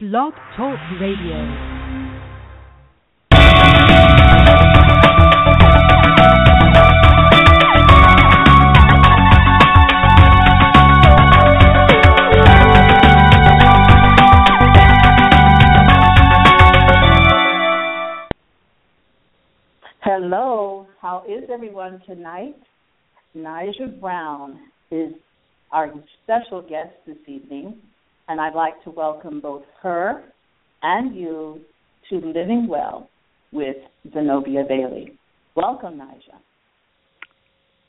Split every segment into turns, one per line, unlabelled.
Blog Talk Radio.
Hello, how is everyone tonight? Najja Brown is our special guest this evening, and I'd like to welcome both her and you to Living Well with Zenobia Bailey. Welcome, Najja.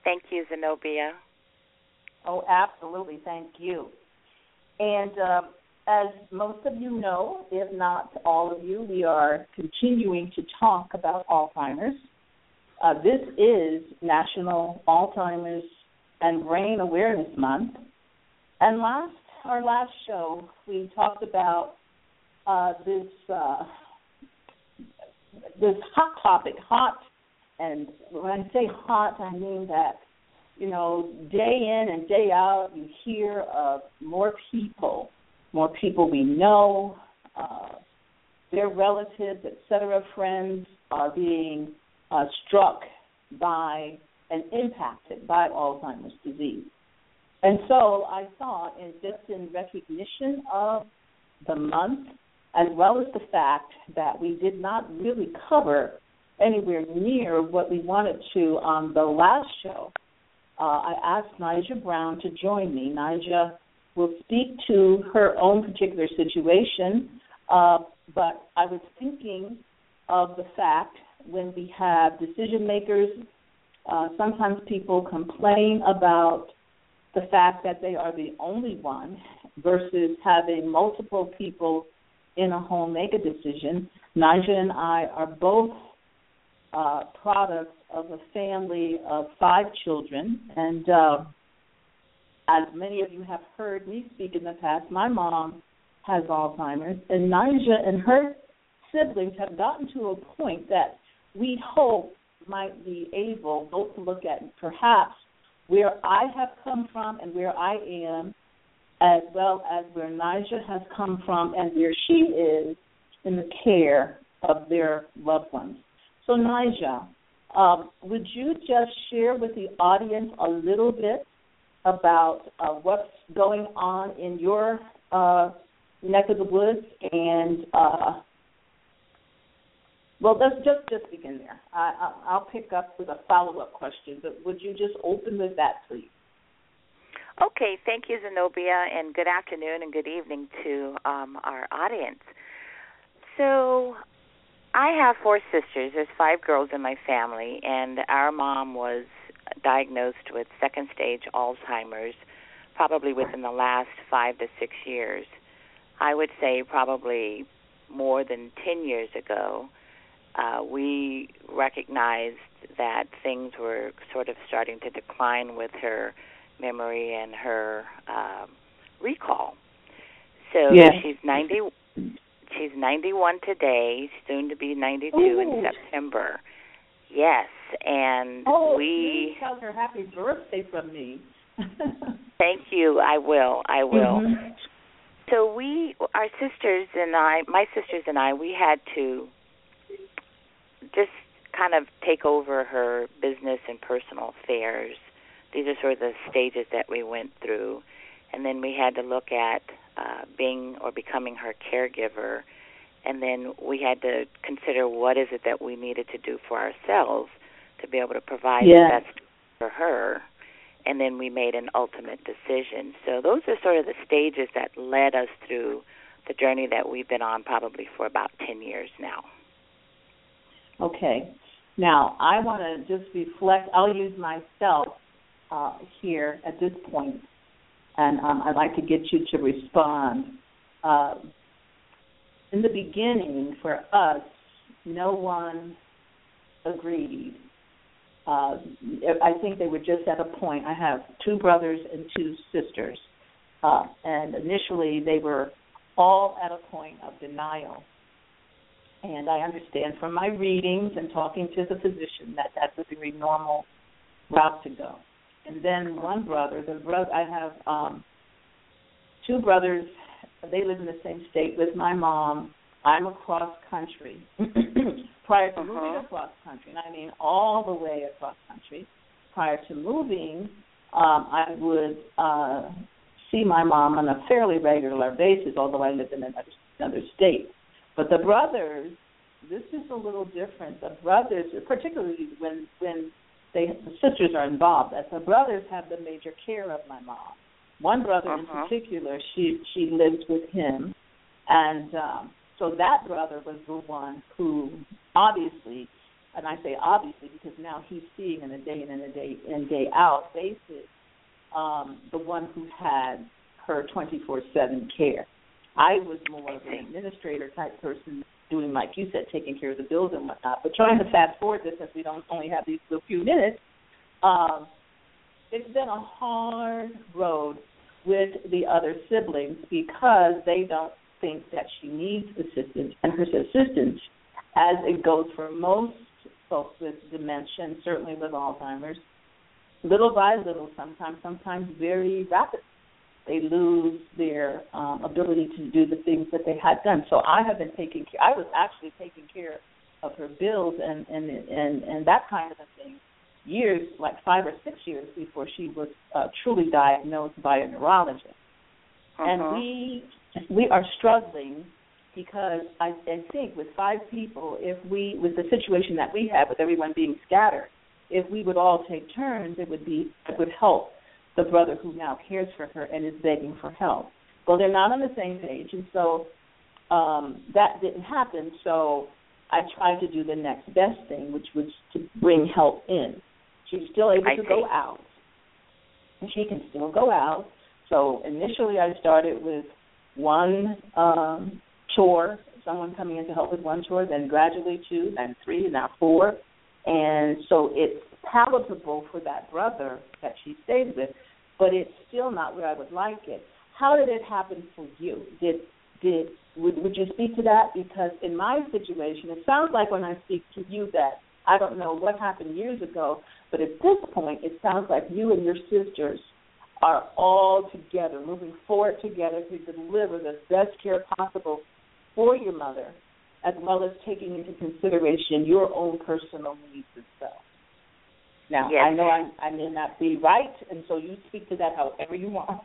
Thank you, Zenobia.
Oh, absolutely. Thank you. And uh, as most of you know, if not all of you, we are continuing to talk about Alzheimer's. Uh, this is National Alzheimer's and Brain Awareness Month. And last our last show, we talked about uh, this uh, this hot topic, hot, and when I say hot, I mean that you know day in and day out, you hear of more people, more people we know, uh, their relatives, etc., friends are being uh, struck by and impacted by Alzheimer's disease. And so I thought, and just in recognition of the month, as well as the fact that we did not really cover anywhere near what we wanted to on the last show, uh, I asked Najja Brown to join me. Najja will speak to her own particular situation, uh, but I was thinking of the fact when we have decision makers, uh, sometimes people complain about the fact that they are the only one versus having multiple people in a home make a decision. Najja and I are both uh, products of a family of five children, and uh, as many of you have heard me speak in the past, my mom has Alzheimer's, and Najja and her siblings have gotten to a point that we hope might be able both to look at perhaps where I have come from and where I am, as well as where Najja has come from and where she is in the care of their loved ones. So, Najja, um, would you just share with the audience a little bit about uh, what's going on in your uh, neck of the woods and uh, well, let's just just begin there. I, I, will pick up with a follow up question, but would you just open with that, please?
Okay, thank you, Zenobia, and good afternoon and good evening to um, our audience. So, I have four sisters. There's five girls in my family, and our mom was diagnosed with second stage Alzheimer's probably within the last five to six years. I would say probably more than 10 years ago uh, we recognized that things were sort of starting to decline with her memory and her um, recall. So
yeah.
she's 90 she's 91 today, soon to be 92 Ooh. in September. Yes, and
oh,
we
tell her happy birthday from me.
thank you. I will. I will.
Mm-hmm.
So we, our sisters and I, my sisters and I, we had to just kind of take over her business and personal affairs. These are sort of the stages that we went through. And then we had to look at uh, being or becoming her caregiver. And then we had to consider what is it that we needed to do for ourselves to be able to provide
yeah.
the best for her. And then we made an ultimate decision. So those are sort of the stages that led us through the journey that we've been on probably for about 10 years now.
Okay. Now, I want to just reflect. I'll use myself uh, here at this point, and um, I'd like to get you to respond. Uh, in the beginning, for us, no one agreed. Uh, I think they were just at a point. I have two brothers and two sisters, uh, and initially they were all at a point of denial and I understand from my readings and talking to the physician that that's a very normal route to go. And then one brother, the brother I have um, two brothers they live in the same state with my mom. I'm across country. prior to
uh-huh.
moving across country, and I mean all the way across country, prior to moving, um, I would uh, see my mom on a fairly regular basis, although I lived in another, another state. But the brothers, this is a little different. The brothers, particularly when when they the sisters are involved, as the brothers have the major care of my mom. One brother
uh-huh.
in particular, she she lives with him, and um, so that brother was the one who obviously, and I say obviously because now he's seeing in a day in and a day in day out basis, um, the one who had her 24/7 care. I was more of an administrator type person, doing like you said, taking care of the bills and whatnot. But trying to fast forward this, since we don't only have these little few minutes, um, it's been a hard road with the other siblings because they don't think that she needs assistance, and her assistance, as it goes for most folks with dementia, and certainly with Alzheimer's, little by little, sometimes, sometimes very rapidly, they lose their um, ability to do the things that they had done. So I have been taking care. I was actually taking care of her bills and and and and that kind of a thing years, like five or six years before she was uh, truly diagnosed by a neurologist.
Uh-huh.
And we we are struggling because I, I think with five people, if we with the situation that we have with everyone being scattered, if we would all take turns, it would be it would help the brother who now cares for her and is begging for help. Well, they're not on the same page, and so um, that didn't happen. So I tried to do the next best thing, which was to bring help in. She's still able
I
to
see.
go out, and she can still go out. So initially, I started with one um, chore, someone coming in to help with one chore, then gradually two, then three, now four, and so it's palatable for that brother that she stays with, but it's still not where I would like it. How did it happen for you? Did did would would you speak to that? Because in my situation, it sounds like when I speak to you that I don't know what happened years ago, but at this point, it sounds like you and your sisters are all together, moving forward together to deliver the best care possible for your mother, as well as taking into consideration your own personal needs and stuff. Now,
Yes.
I know I, I may not be right, and so you speak to that however you want.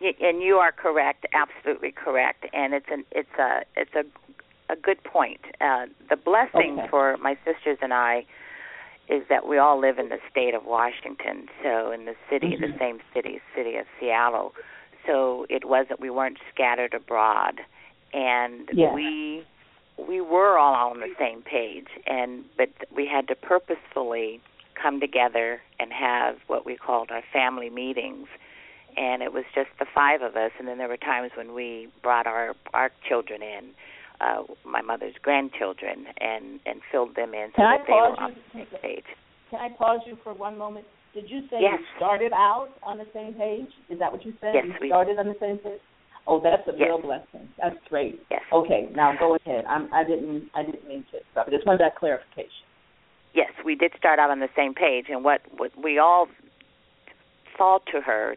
And you are correct, absolutely correct, and it's an it's a it's a a good point. Uh, the blessing
Okay.
for my sisters and I is that we all live in the state of Washington, so in the city, the
Mhm.
same city, city of Seattle. So it wasn't we weren't scattered abroad, and
Yes.
we we were all on the same page, and but we had to purposefully come together and have what we called our family meetings and it was just the five of us and then there were times when we brought our our children in uh my mother's grandchildren and and filled them in so
Can I
they were
pause
on
you?
the same page
Can I pause you for one moment? Did you say
Yes.
you started out on the same page? Is that what you said?
Yes,
you
we-
started on the same page. Oh, that's a
Yes.
real blessing. That's great.
yes
Okay, now go ahead. I'm, I didn't. I didn't mean to. Stop. I just wanted that clarification.
Yes we did start out on the same page and what what we all saw to her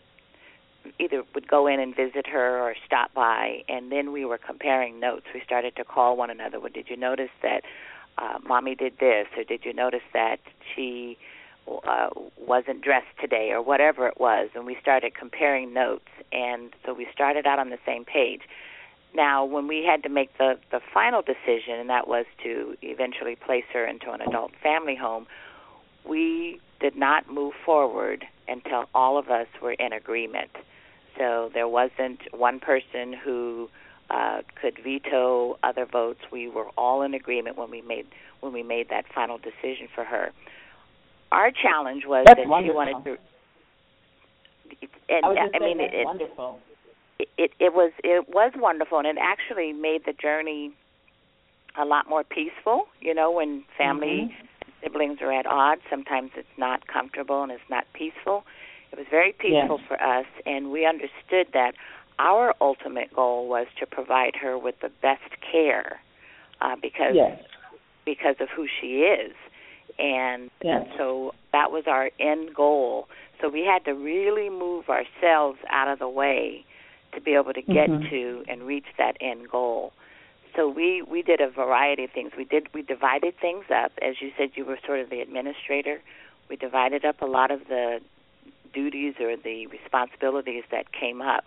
either would go in and visit her or stop by and then we were comparing notes. We started to call one another. Well did you notice that uh mommy did this or did you notice that she uh wasn't dressed today or whatever it was? And we started comparing notes and so we started out on the same page now when we had to make the the final decision and that was to eventually place her into an adult family home we did not move forward until all of us were in agreement so there wasn't one person who uh, could veto other votes. We were all in agreement when we made when we made that final decision for her. Our challenge was
That's
that
wonderful.
she wanted to. And
I was just
I mean,
that's
it,
wonderful.
It it it was it was wonderful, and it actually made the journey a lot more peaceful. You know, when family
Mhm.
siblings are at odds, sometimes it's not comfortable and it's not peaceful. It was very peaceful
Yes.
for us, and we understood that our ultimate goal was to provide her with the best care uh, because
Yes.
because of who she is, and,
Yes.
and so that was our end goal. So we had to really move ourselves out of the way to be able to get
Mhm.
to and reach that end goal. So we we did a variety of things. We did we divided things up. As you said, you were sort of the administrator. We divided up a lot of the duties or the responsibilities that came up.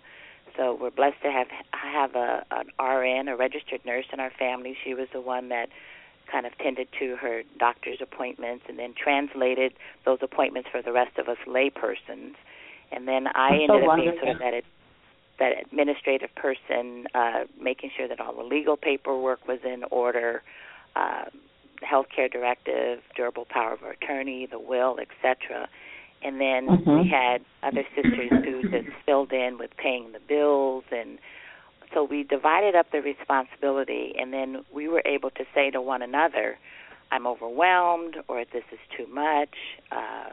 So we're blessed to have have a an RN, a registered nurse in our family. She was the one that kind of tended to her doctor's appointments and then translated those appointments for the rest of us laypersons. And then I
That's
ended
so
up being sort of that that administrative person, uh, making sure that all the legal paperwork was in order, uh, healthcare directive, durable power of attorney, the will, etc. And then
Mhm.
we had other sisters who just filled in with paying the bills and so we divided up the responsibility and then we were able to say to one another, I'm overwhelmed or this is too much, uh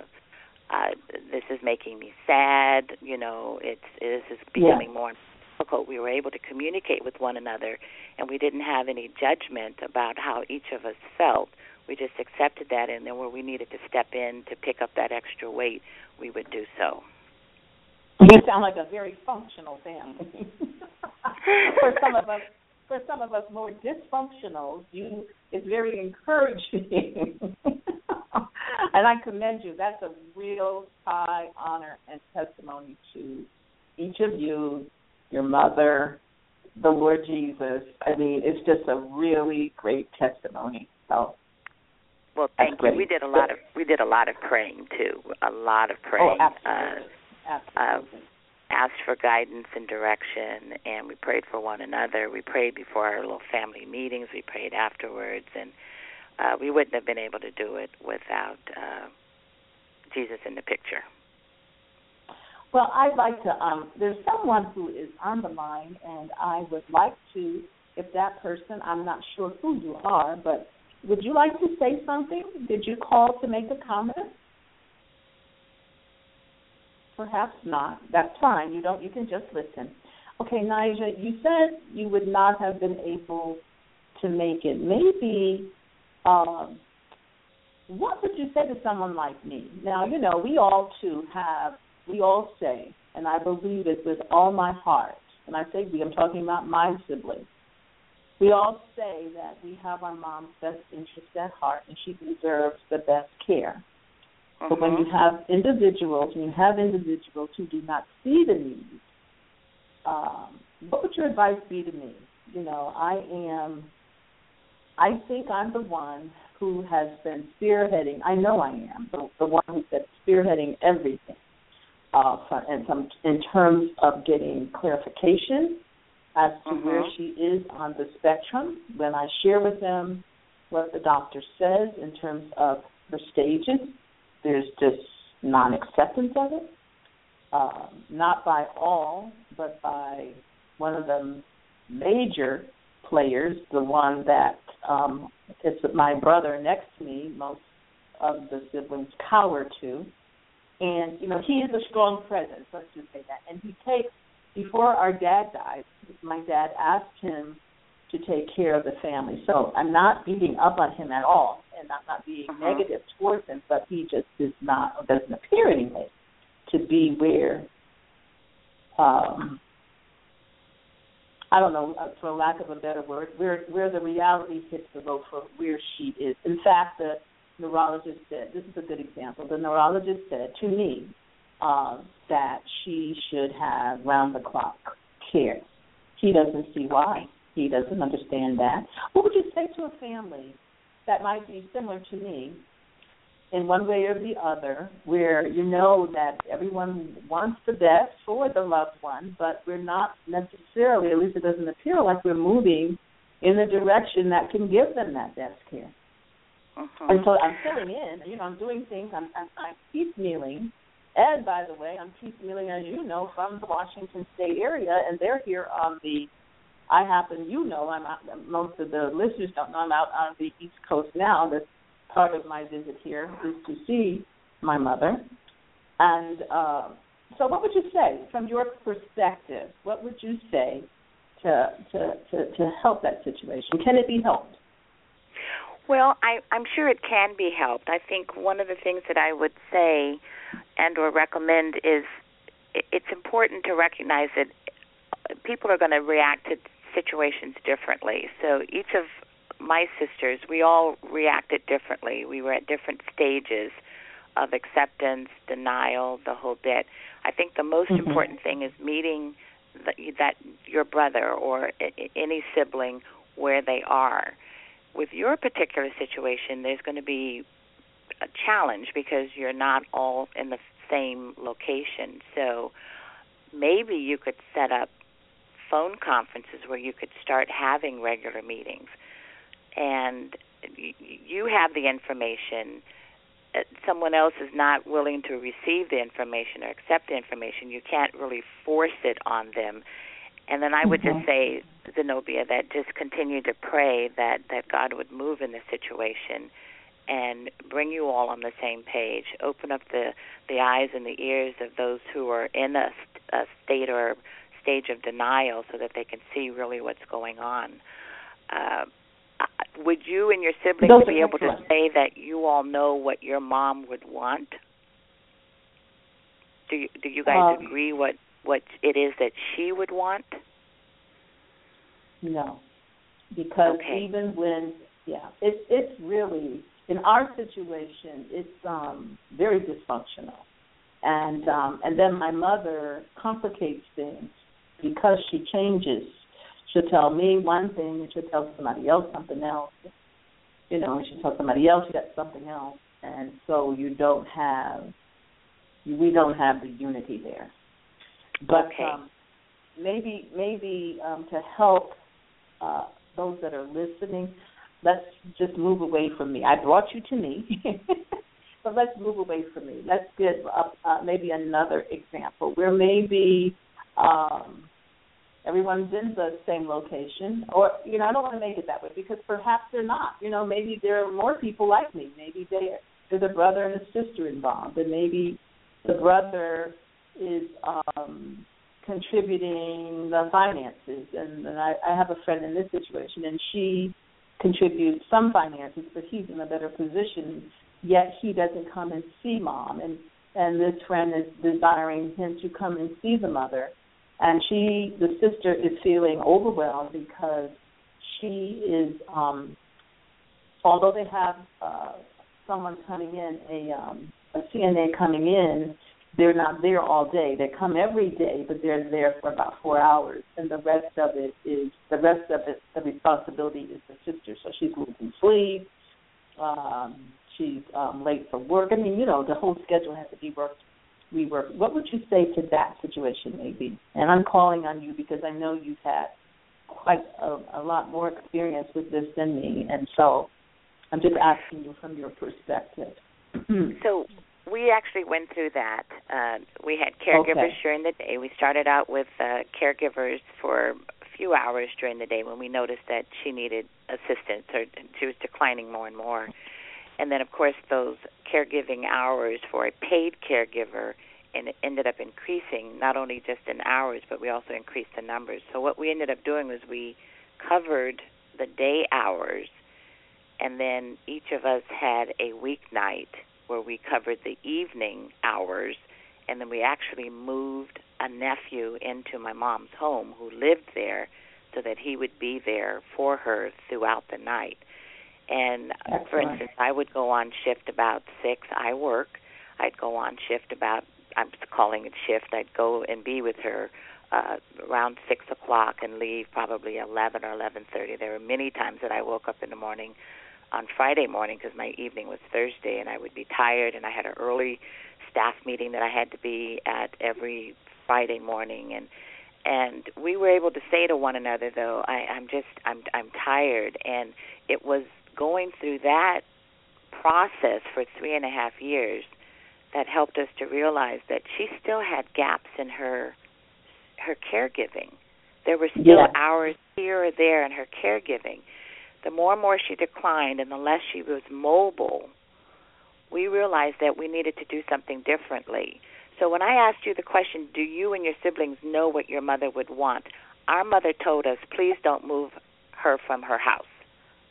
uh this is making me sad, you know, it's this is becoming more difficult. We were able to communicate with one another and we didn't have any judgment about how each of us felt. We just accepted that and then where we needed to step in to pick up that extra weight, we would do so.
You sound like a very functional family. for some of us, for some of us more dysfunctional, you it's very encouraging. and I commend you. That's a real high honor and testimony to each of you, your mother, the Lord Jesus. I mean, it's just a really great testimony. So
Well, thank you. We did a lot of we did a lot of praying too. A lot of praying.
oh,
praying.
absolutely,
Uh,
absolutely.
asked for guidance and direction, and we prayed for one another. We prayed before our little family meetings. We prayed afterwards, and uh, we wouldn't have been able to do it without uh, Jesus in the picture.
Well, I'd like to. Um, there's someone who is on the line, and I would like to, if that person, I'm not sure who you are, but would you like to say something? Did you call to make a comment? Perhaps not. That's fine. You don't. You can just listen. Okay, Najja, you said you would not have been able to make it. Maybe. Um, what would you say to someone like me? Now, you know, we all too have we all say, and I believe it with all my heart, and I say we, I'm talking about my siblings. We all say that we have our mom's best interest at heart and she deserves the best care. But when you
Mhm.
have individuals, when you have individuals who do not see the need, um, what would your advice be to me? You know, I am, I think I'm the one who has been spearheading. I know I am the, the one who's been spearheading everything, uh, for, and some in terms of getting clarification as to where
Mhm.
she is on the spectrum. When I share with them what the doctor says in terms of her stages, there's just non-acceptance of it. Um, not by all, but by one of the major players, the one that um, is my brother next to me. Most of the siblings cower to, and you know he is a strong presence. Let's just say that. And he takes before our dad died. My dad asked him to take care of the family. So I'm not beating up on him at all, and I'm not being
Mhm.
negative towards him. But he just does not doesn't appear anyway to be where um I don't know, uh, for lack of a better word, where where the reality hits the boat for where she is. In fact, the neurologist said, this is a good example. The neurologist said to me um, that she should have round the clock care. He doesn't see why. He doesn't understand that. What would you say to a family that might be similar to me in one way or the other, where you know that everyone wants the best for the loved one, but we're not necessarily, at least it doesn't appear like we're moving in the direction that can give them that best care.
Mhm.
And so I'm filling in, you know, I'm doing things, I'm, I'm, I'm piecemealing. And by the way, I'm piecemealing, as you know, from the Washington State area, and they're here on the. I happen, you know, I'm out, most of the listeners don't know I'm out on the East Coast now. That's part of my visit here is to see my mother. And uh, so, what would you say from your perspective? What would you say to to to, to help that situation? Can it be helped?
Well, I, I'm sure it can be helped. I think one of the things that I would say and or recommend is it's important to recognize that people are going to react to situations differently. So each of my sisters, we all reacted differently. We were at different stages of acceptance, denial, the whole bit. I think the most
mm-hmm.
important thing is meeting the, that your brother or any sibling where they are. With your particular situation, there's going to be a challenge because you're not all in the same location. So maybe you could set up phone conferences where you could start having regular meetings and you have the information uh, someone else is not willing to receive the information or accept the information you can't really force it on them and then I would
mm-hmm.
just say, Zenobia, that just continue to pray that that God would move in the situation and bring you all on the same page. Open up the the eyes and the ears of those who are in a, a state or stage of denial, so that they can see really what's going on. Uh, would you and your siblings
those
be able to say that you all know what your mom would want? Do you, do you guys
um,
agree what what it is that she would want?
No, because
okay.
even when yeah, it's it's really in our situation it's um very dysfunctional, and um and then my mother complicates things because she changes. She'll tell me one thing and she'll tell somebody else something else. You know, and she'll tell somebody else you got something else, and so you don't have we don't have the unity there. But
okay.
um, maybe maybe um, to help uh, those that are listening, let's just move away from me. I brought you to me, but let's move away from me. Let's get up, uh, maybe another example where maybe um, everyone's in the same location, or you know, I don't want to make it that way because perhaps they're not. You know, maybe there are more people like me. Maybe they there's a brother and a sister involved, and maybe the brother is um, contributing the finances, and, and I, I have a friend in this situation, and she contributes some finances, but he's in a better position. Yet he doesn't come and see mom, and and this friend is desiring him to come and see the mother, and she, the sister, is feeling overwhelmed because she is, um, although they have uh, someone coming in, a um, a CNA coming in, they're not there all day. They come every day, but they're there for about four hours, and the rest of it is the rest of it. The responsibility is the sister. So she's losing sleep. Um, she's um, late for work. I mean, you know, the whole schedule has to be worked. Reworked. What would you say to that situation, maybe? And I'm calling on you because I know you've had quite a, a lot more experience with this than me, and so I'm just asking you from your perspective.
so we actually went through that. Uh, we had caregivers
okay.
during the day. We started out with uh, caregivers for a few hours during the day when we noticed that she needed assistance or she was declining more and more. And then, of course, those caregiving hours for a paid caregiver and it ended up increasing not only just in hours, but we also increased the numbers. So what we ended up doing was we covered the day hours, and then each of us had a weeknight where we covered the evening hours, and then we actually moved a nephew into my mom's home who lived there so that he would be there for her throughout the night. And
Excellent.
for instance, I would go on shift about six. I work. I'd go on shift about. I'm calling it shift. I'd go and be with her uh, around six o'clock and leave probably eleven or eleven thirty. There were many times that I woke up in the morning on Friday morning because my evening was Thursday and I would be tired and I had an early staff meeting that I had to be at every Friday morning and and we were able to say to one another though I, I'm just I'm I'm tired and it was going through that process for three and a half years that helped us to realize that she still had gaps in her her caregiving. There were still
yeah.
hours here or there in her caregiving the more and more she declined and the less she was mobile, we realized that we needed to do something differently. So when I asked you the question, do you and your siblings know what your mother would want? Our mother told us, please don't move her from her house,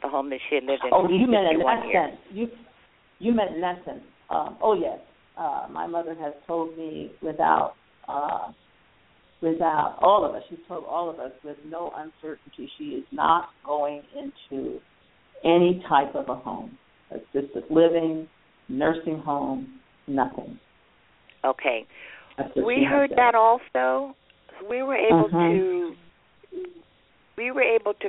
the home that she had lived in
oh, you meant in that
years.
sense. You, you meant in that sense. Um, oh yes, uh, my mother has told me without uh, without all of us. She's told all of us with no uncertainty she is not going into any type of a home, assisted living, nursing home, nothing.
Okay. We heard that also. We were able
uh-huh.
to we were able to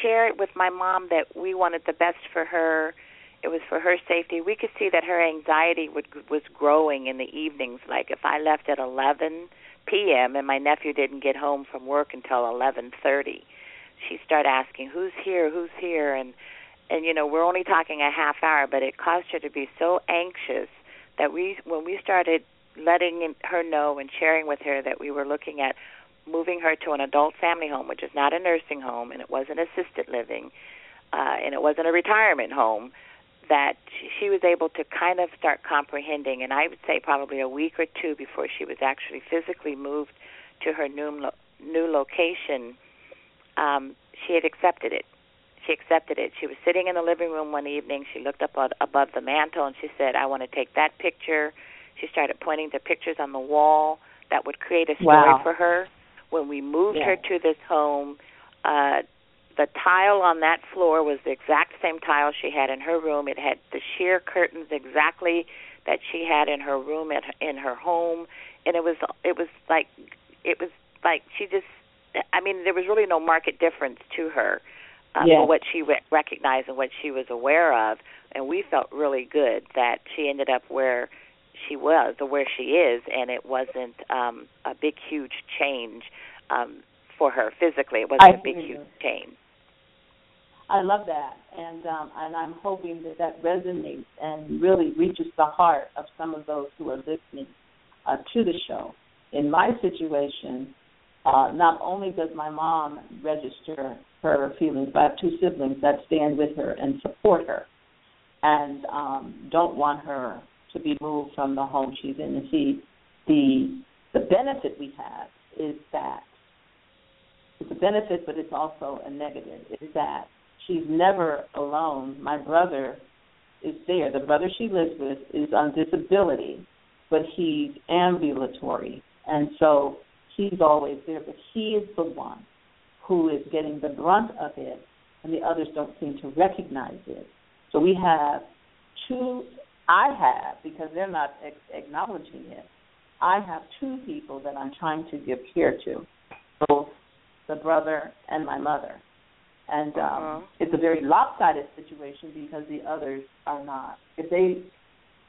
share it with my mom that we wanted the best for her. It was for her safety. We could see that her anxiety would was growing in the evenings. Like if I left at 11 p.m. and my nephew didn't get home from work until 11:30, she started asking, "Who's here? Who's here?" and and you know we're only talking a half hour, but it caused her to be so anxious that we when we started letting her know and sharing with her that we were looking at moving her to an adult family home, which is not a nursing home and it wasn't assisted living, uh, and it wasn't a retirement home, that she was able to kind of start comprehending. And I would say probably a week or two before she was actually physically moved to her new lo- new location, um, she had accepted it. She accepted it. She was sitting in the living room one evening. She looked up above the mantle and she said, "I want to take that picture." She started pointing to pictures on the wall that would create a story
wow.
for her. When we moved
yeah.
her to this home, uh, the tile on that floor was the exact same tile she had in her room. It had the sheer curtains exactly that she had in her room at in her home, and it was it was like it was like she just. I mean, there was really no market difference to her uh,
yes.
for what she re- recognized and what she was aware of, and we felt really good that she ended up where she was or where she is, and it wasn't um, a big, huge change um, for her physically. It wasn't
I
a big,
huge
you. change.
I love that, and um, and I'm hoping that that resonates and really reaches the heart of some of those who are listening uh, to the show. In my situation, uh, not only does my mom register her feelings, but I have two siblings that stand with her and support her, and um, don't want her to be moved from the home she's in. And see, the the benefit we have is that it's a benefit, but it's also a negative. Is that she's never alone. My brother is there. The brother she lives with is on disability, but he's ambulatory, and so he's always there. But he is the one who is getting the brunt of it, and the others don't seem to recognize it. So we have two I have, because they're not acknowledging it, I have two people that I'm trying to give care to, both the brother and my mother. And um,
uh-huh.
it's a very lopsided situation because the others are not. If they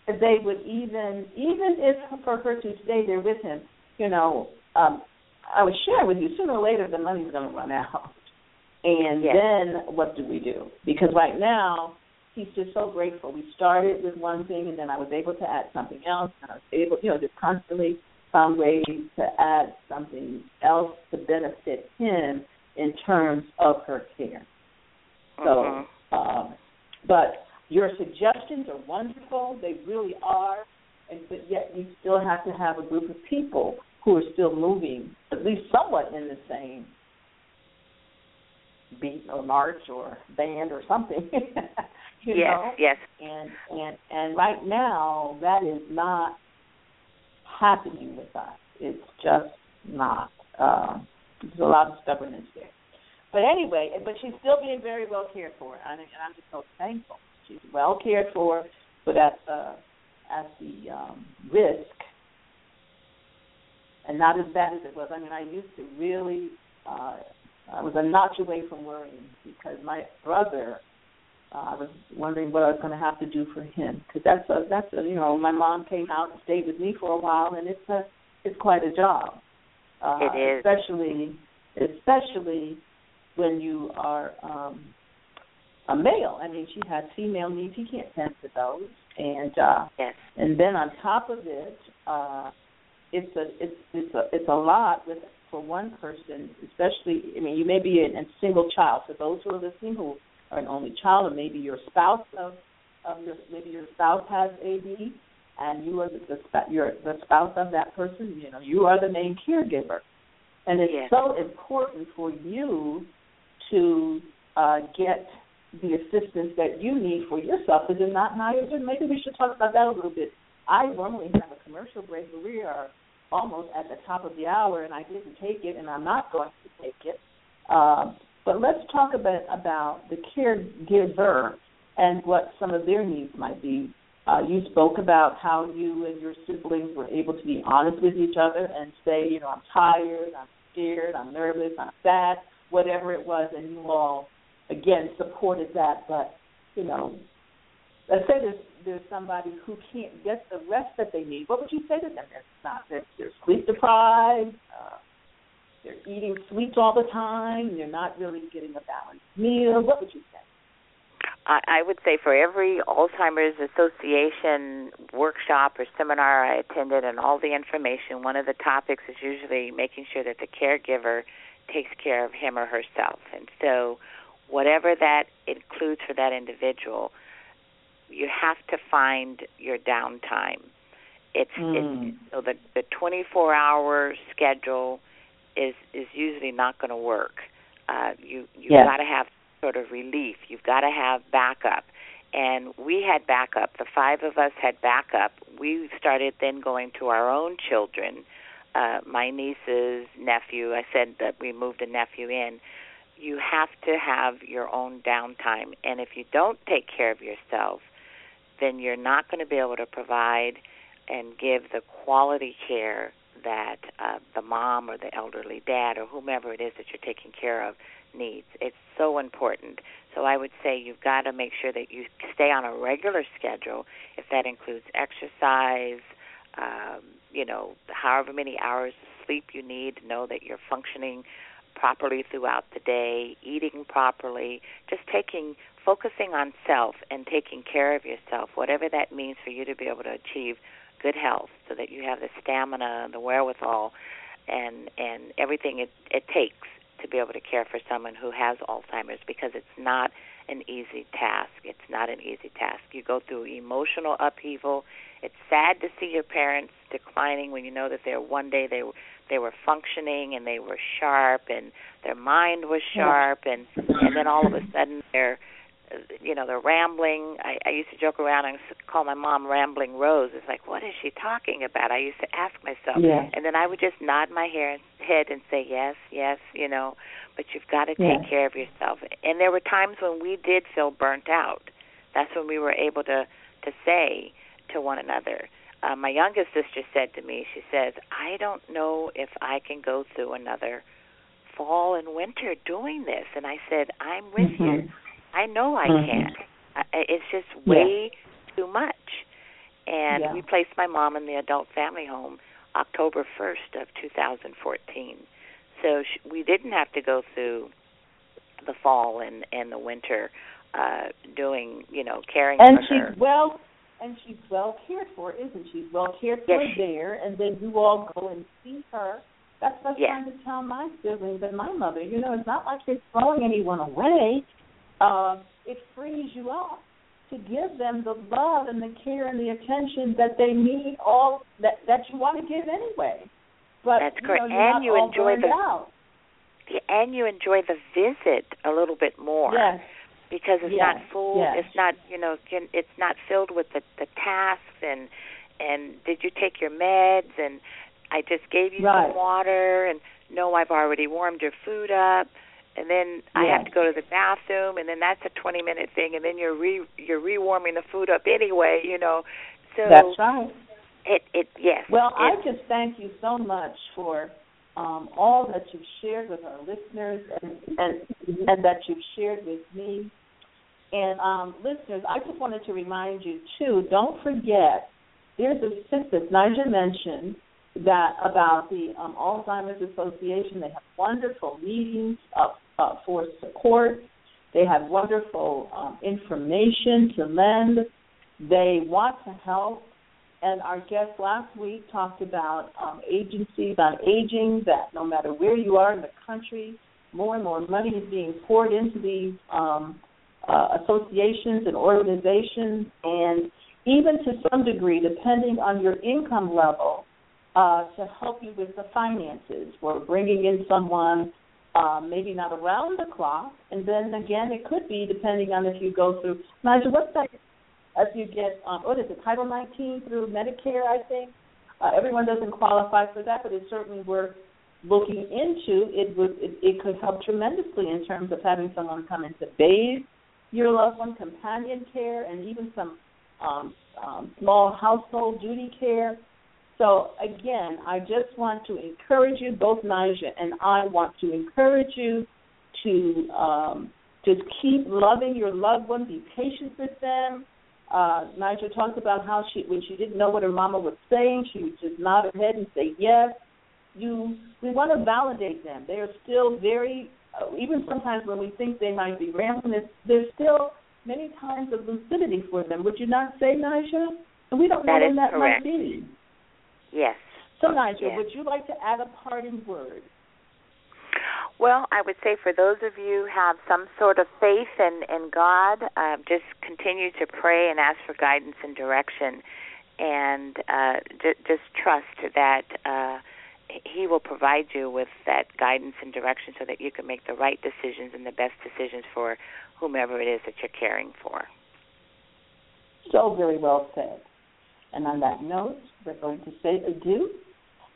if they would even even if for her to stay there with him, you know, um, I was sharing with you sooner or later the money's going to run out. And
yes.
then what do we do? Because right now he's just so grateful. We started with one thing, and then I was able to add something else. And I was able, you know, just constantly found ways to add something else to benefit him in terms of her care. So,
uh-huh.
um, but your suggestions are wonderful. They really are. And, but yet you still have to have a group of people who are still moving, at least somewhat in the same beat or march or band or something. you
yes,
know?
yes.
And and and right now that is not happening with us. It's just not. Uh, there's a lot of stubbornness there. But anyway, but she's still being very well cared for, and, and I'm just so thankful. She's well cared for, but at uh, at the um, risk, and not as bad as it was. I mean, I used to really. Uh, I was a notch away from worrying because my brother uh, I was wondering what I was going to have to do for him because that's a that's a you know my mom came out and stayed with me for a while and it's a it's quite a job. Uh,
it is
especially especially when you are um a male. I mean, she has female needs. He can't tend to those, and uh,
yes.
and then on top of it, uh, it's a it's it's a it's a lot with for one person, especially. I mean, you may be a, single child. For those who are listening who or an only child, or maybe your spouse of, of your maybe your spouse has AD, and you are the, the you're the spouse of that person. You know, you are the main caregiver, and it's
yes.
so important for you to uh, get the assistance that you need for yourself. Is it not, Najja? Maybe we should talk about that a little bit. I normally have a commercial break, but we are almost at the top of the hour, and I didn't take it, and I'm not going to take it. Uh, but let's talk about about the caregiver and what some of their needs might be. Uh, you spoke about how you and your siblings were able to be honest with each other and say, you know, I'm tired, I'm scared, I'm nervous, I'm sad, whatever it was, and you all again supported that. But you know, let's say there's there's somebody who can't get the rest that they need. What would you say to them? They're not they're, they're sleep deprived. Uh, they're eating sweets all the time. They're not really getting a balanced meal. What would you say?
I would say for every Alzheimer's Association workshop or seminar I attended and all the information, one of the topics is usually making sure that the caregiver takes care of him or herself. And so, whatever that includes for that individual, you have to find your downtime. It's,
mm.
it's so the the 24 hour schedule is is usually not going to work. Uh, you you've got to have sort of relief. You've got to have backup. And we had backup. The five of us had backup. We started then going to our own children, uh, my nieces, nephew. I said that we moved a nephew in. You have to have your own downtime. And if you don't take care of yourself, then you're not going to be able to provide and give the quality care that uh, the mom or the elderly dad or whomever it is that you're taking care of needs. It's so important. So I would say you've got to make sure that you stay on a regular schedule, if that includes exercise, um, you know, however many hours of sleep you need know that you're functioning properly throughout the day, eating properly, just taking focusing on self and taking care of yourself, whatever that means for you to be able to achieve good health so that you have the stamina and the wherewithal and and everything it it takes to be able to care for someone who has Alzheimer's because it's not an easy task. It's not an easy task. You go through emotional upheaval. It's sad to see your parents declining when you know that they're one day they they were functioning and they were sharp and their mind was sharp and and then all of a sudden they're you know, they're rambling. I, I used to joke around and call my mom Rambling Rose. It's like, what is she talking about? I used to ask myself,
yes.
and then I would just nod my hair, head and say yes, yes, you know. But you've got to
yes.
take care of yourself. And there were times when we did feel burnt out. That's when we were able to to say to one another. Uh, my youngest sister said to me, she says, I don't know if I can go through another fall and winter doing this. And I said, I'm with
mm-hmm.
you I know I
mm-hmm.
can't. It's just way yeah. too much. And
yeah.
we placed my mom in the adult family home October 1st of 2014. So sh- we didn't have to go through the fall and and the winter uh doing, you know, caring
and
for
she's
her.
well and she's well cared for, isn't she? Well cared
yes,
for there and then you all go and see her. That's what I'm
yes.
trying to tell my siblings and my mother. You know, it's not like they're throwing anyone away uh, it frees you up to give them the love and the care and the attention that they need all that that you want to give anyway. But
That's
you
correct.
know, you're
and you enjoy the
out.
and you enjoy the visit a little bit more.
Yes.
Because it's
yes.
not full.
Yes.
It's not you know can, it's not filled with the the tasks and and did you take your meds and I just gave you
right.
some water and no I've already warmed your food up and then I have to go to the bathroom, and then that's a 20 minute thing, and then you're re you're rewarming the food up anyway, you know. So
that's right.
It it yes.
Well,
it,
I just thank you so much for um, all that you've shared with our listeners, and and and that you've shared with me. And um, listeners, I just wanted to remind you too. Don't forget, there's a census Nigel mentioned that about the um, Alzheimer's Association. They have wonderful meetings uh, uh, for support. They have wonderful um, information to lend. They want to help. And our guest last week talked about um, agencies on aging, that no matter where you are in the country, more and more money is being poured into these um, uh, associations and organizations. And even to some degree, depending on your income level, uh, to help you with the finances. We're bringing in someone um, maybe not around the clock, and then again, it could be depending on if you go through. Nigel, what's that? As you get, um, what is it, Title 19 through Medicare, I think. Uh, everyone doesn't qualify for that, but it's certainly worth looking into. It would it, it could help tremendously in terms of having someone come in to bathe your loved one, companion care, and even some um, um, small household duty care. So again, I just want to encourage you, both Najja and I want to encourage you to um, just keep loving your loved one, be patient with them. Uh, Najja talked about how she, when she didn't know what her mama was saying, she would just nod her head and say yes. You, we want to validate them. They are still very, uh, even sometimes when we think they might be rambling, there's still many times of lucidity for them. Would you not say, Najja? And we don't
that
know when that
correct.
might be.
Yes.
So, Najja,
yes.
would you like to add a parting word?
Well, I would say for those of you who have some sort of faith in in God, uh, just continue to pray and ask for guidance and direction, and uh, j- just trust that uh, He will provide you with that guidance and direction so that you can make the right decisions and the best decisions for whomever it is that you're caring for.
So very well said. And on that note, we're going to say adieu.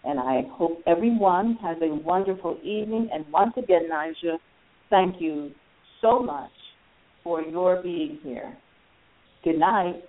And I hope everyone has a wonderful evening. And once again, Najja, thank you so much for your being here. Good night.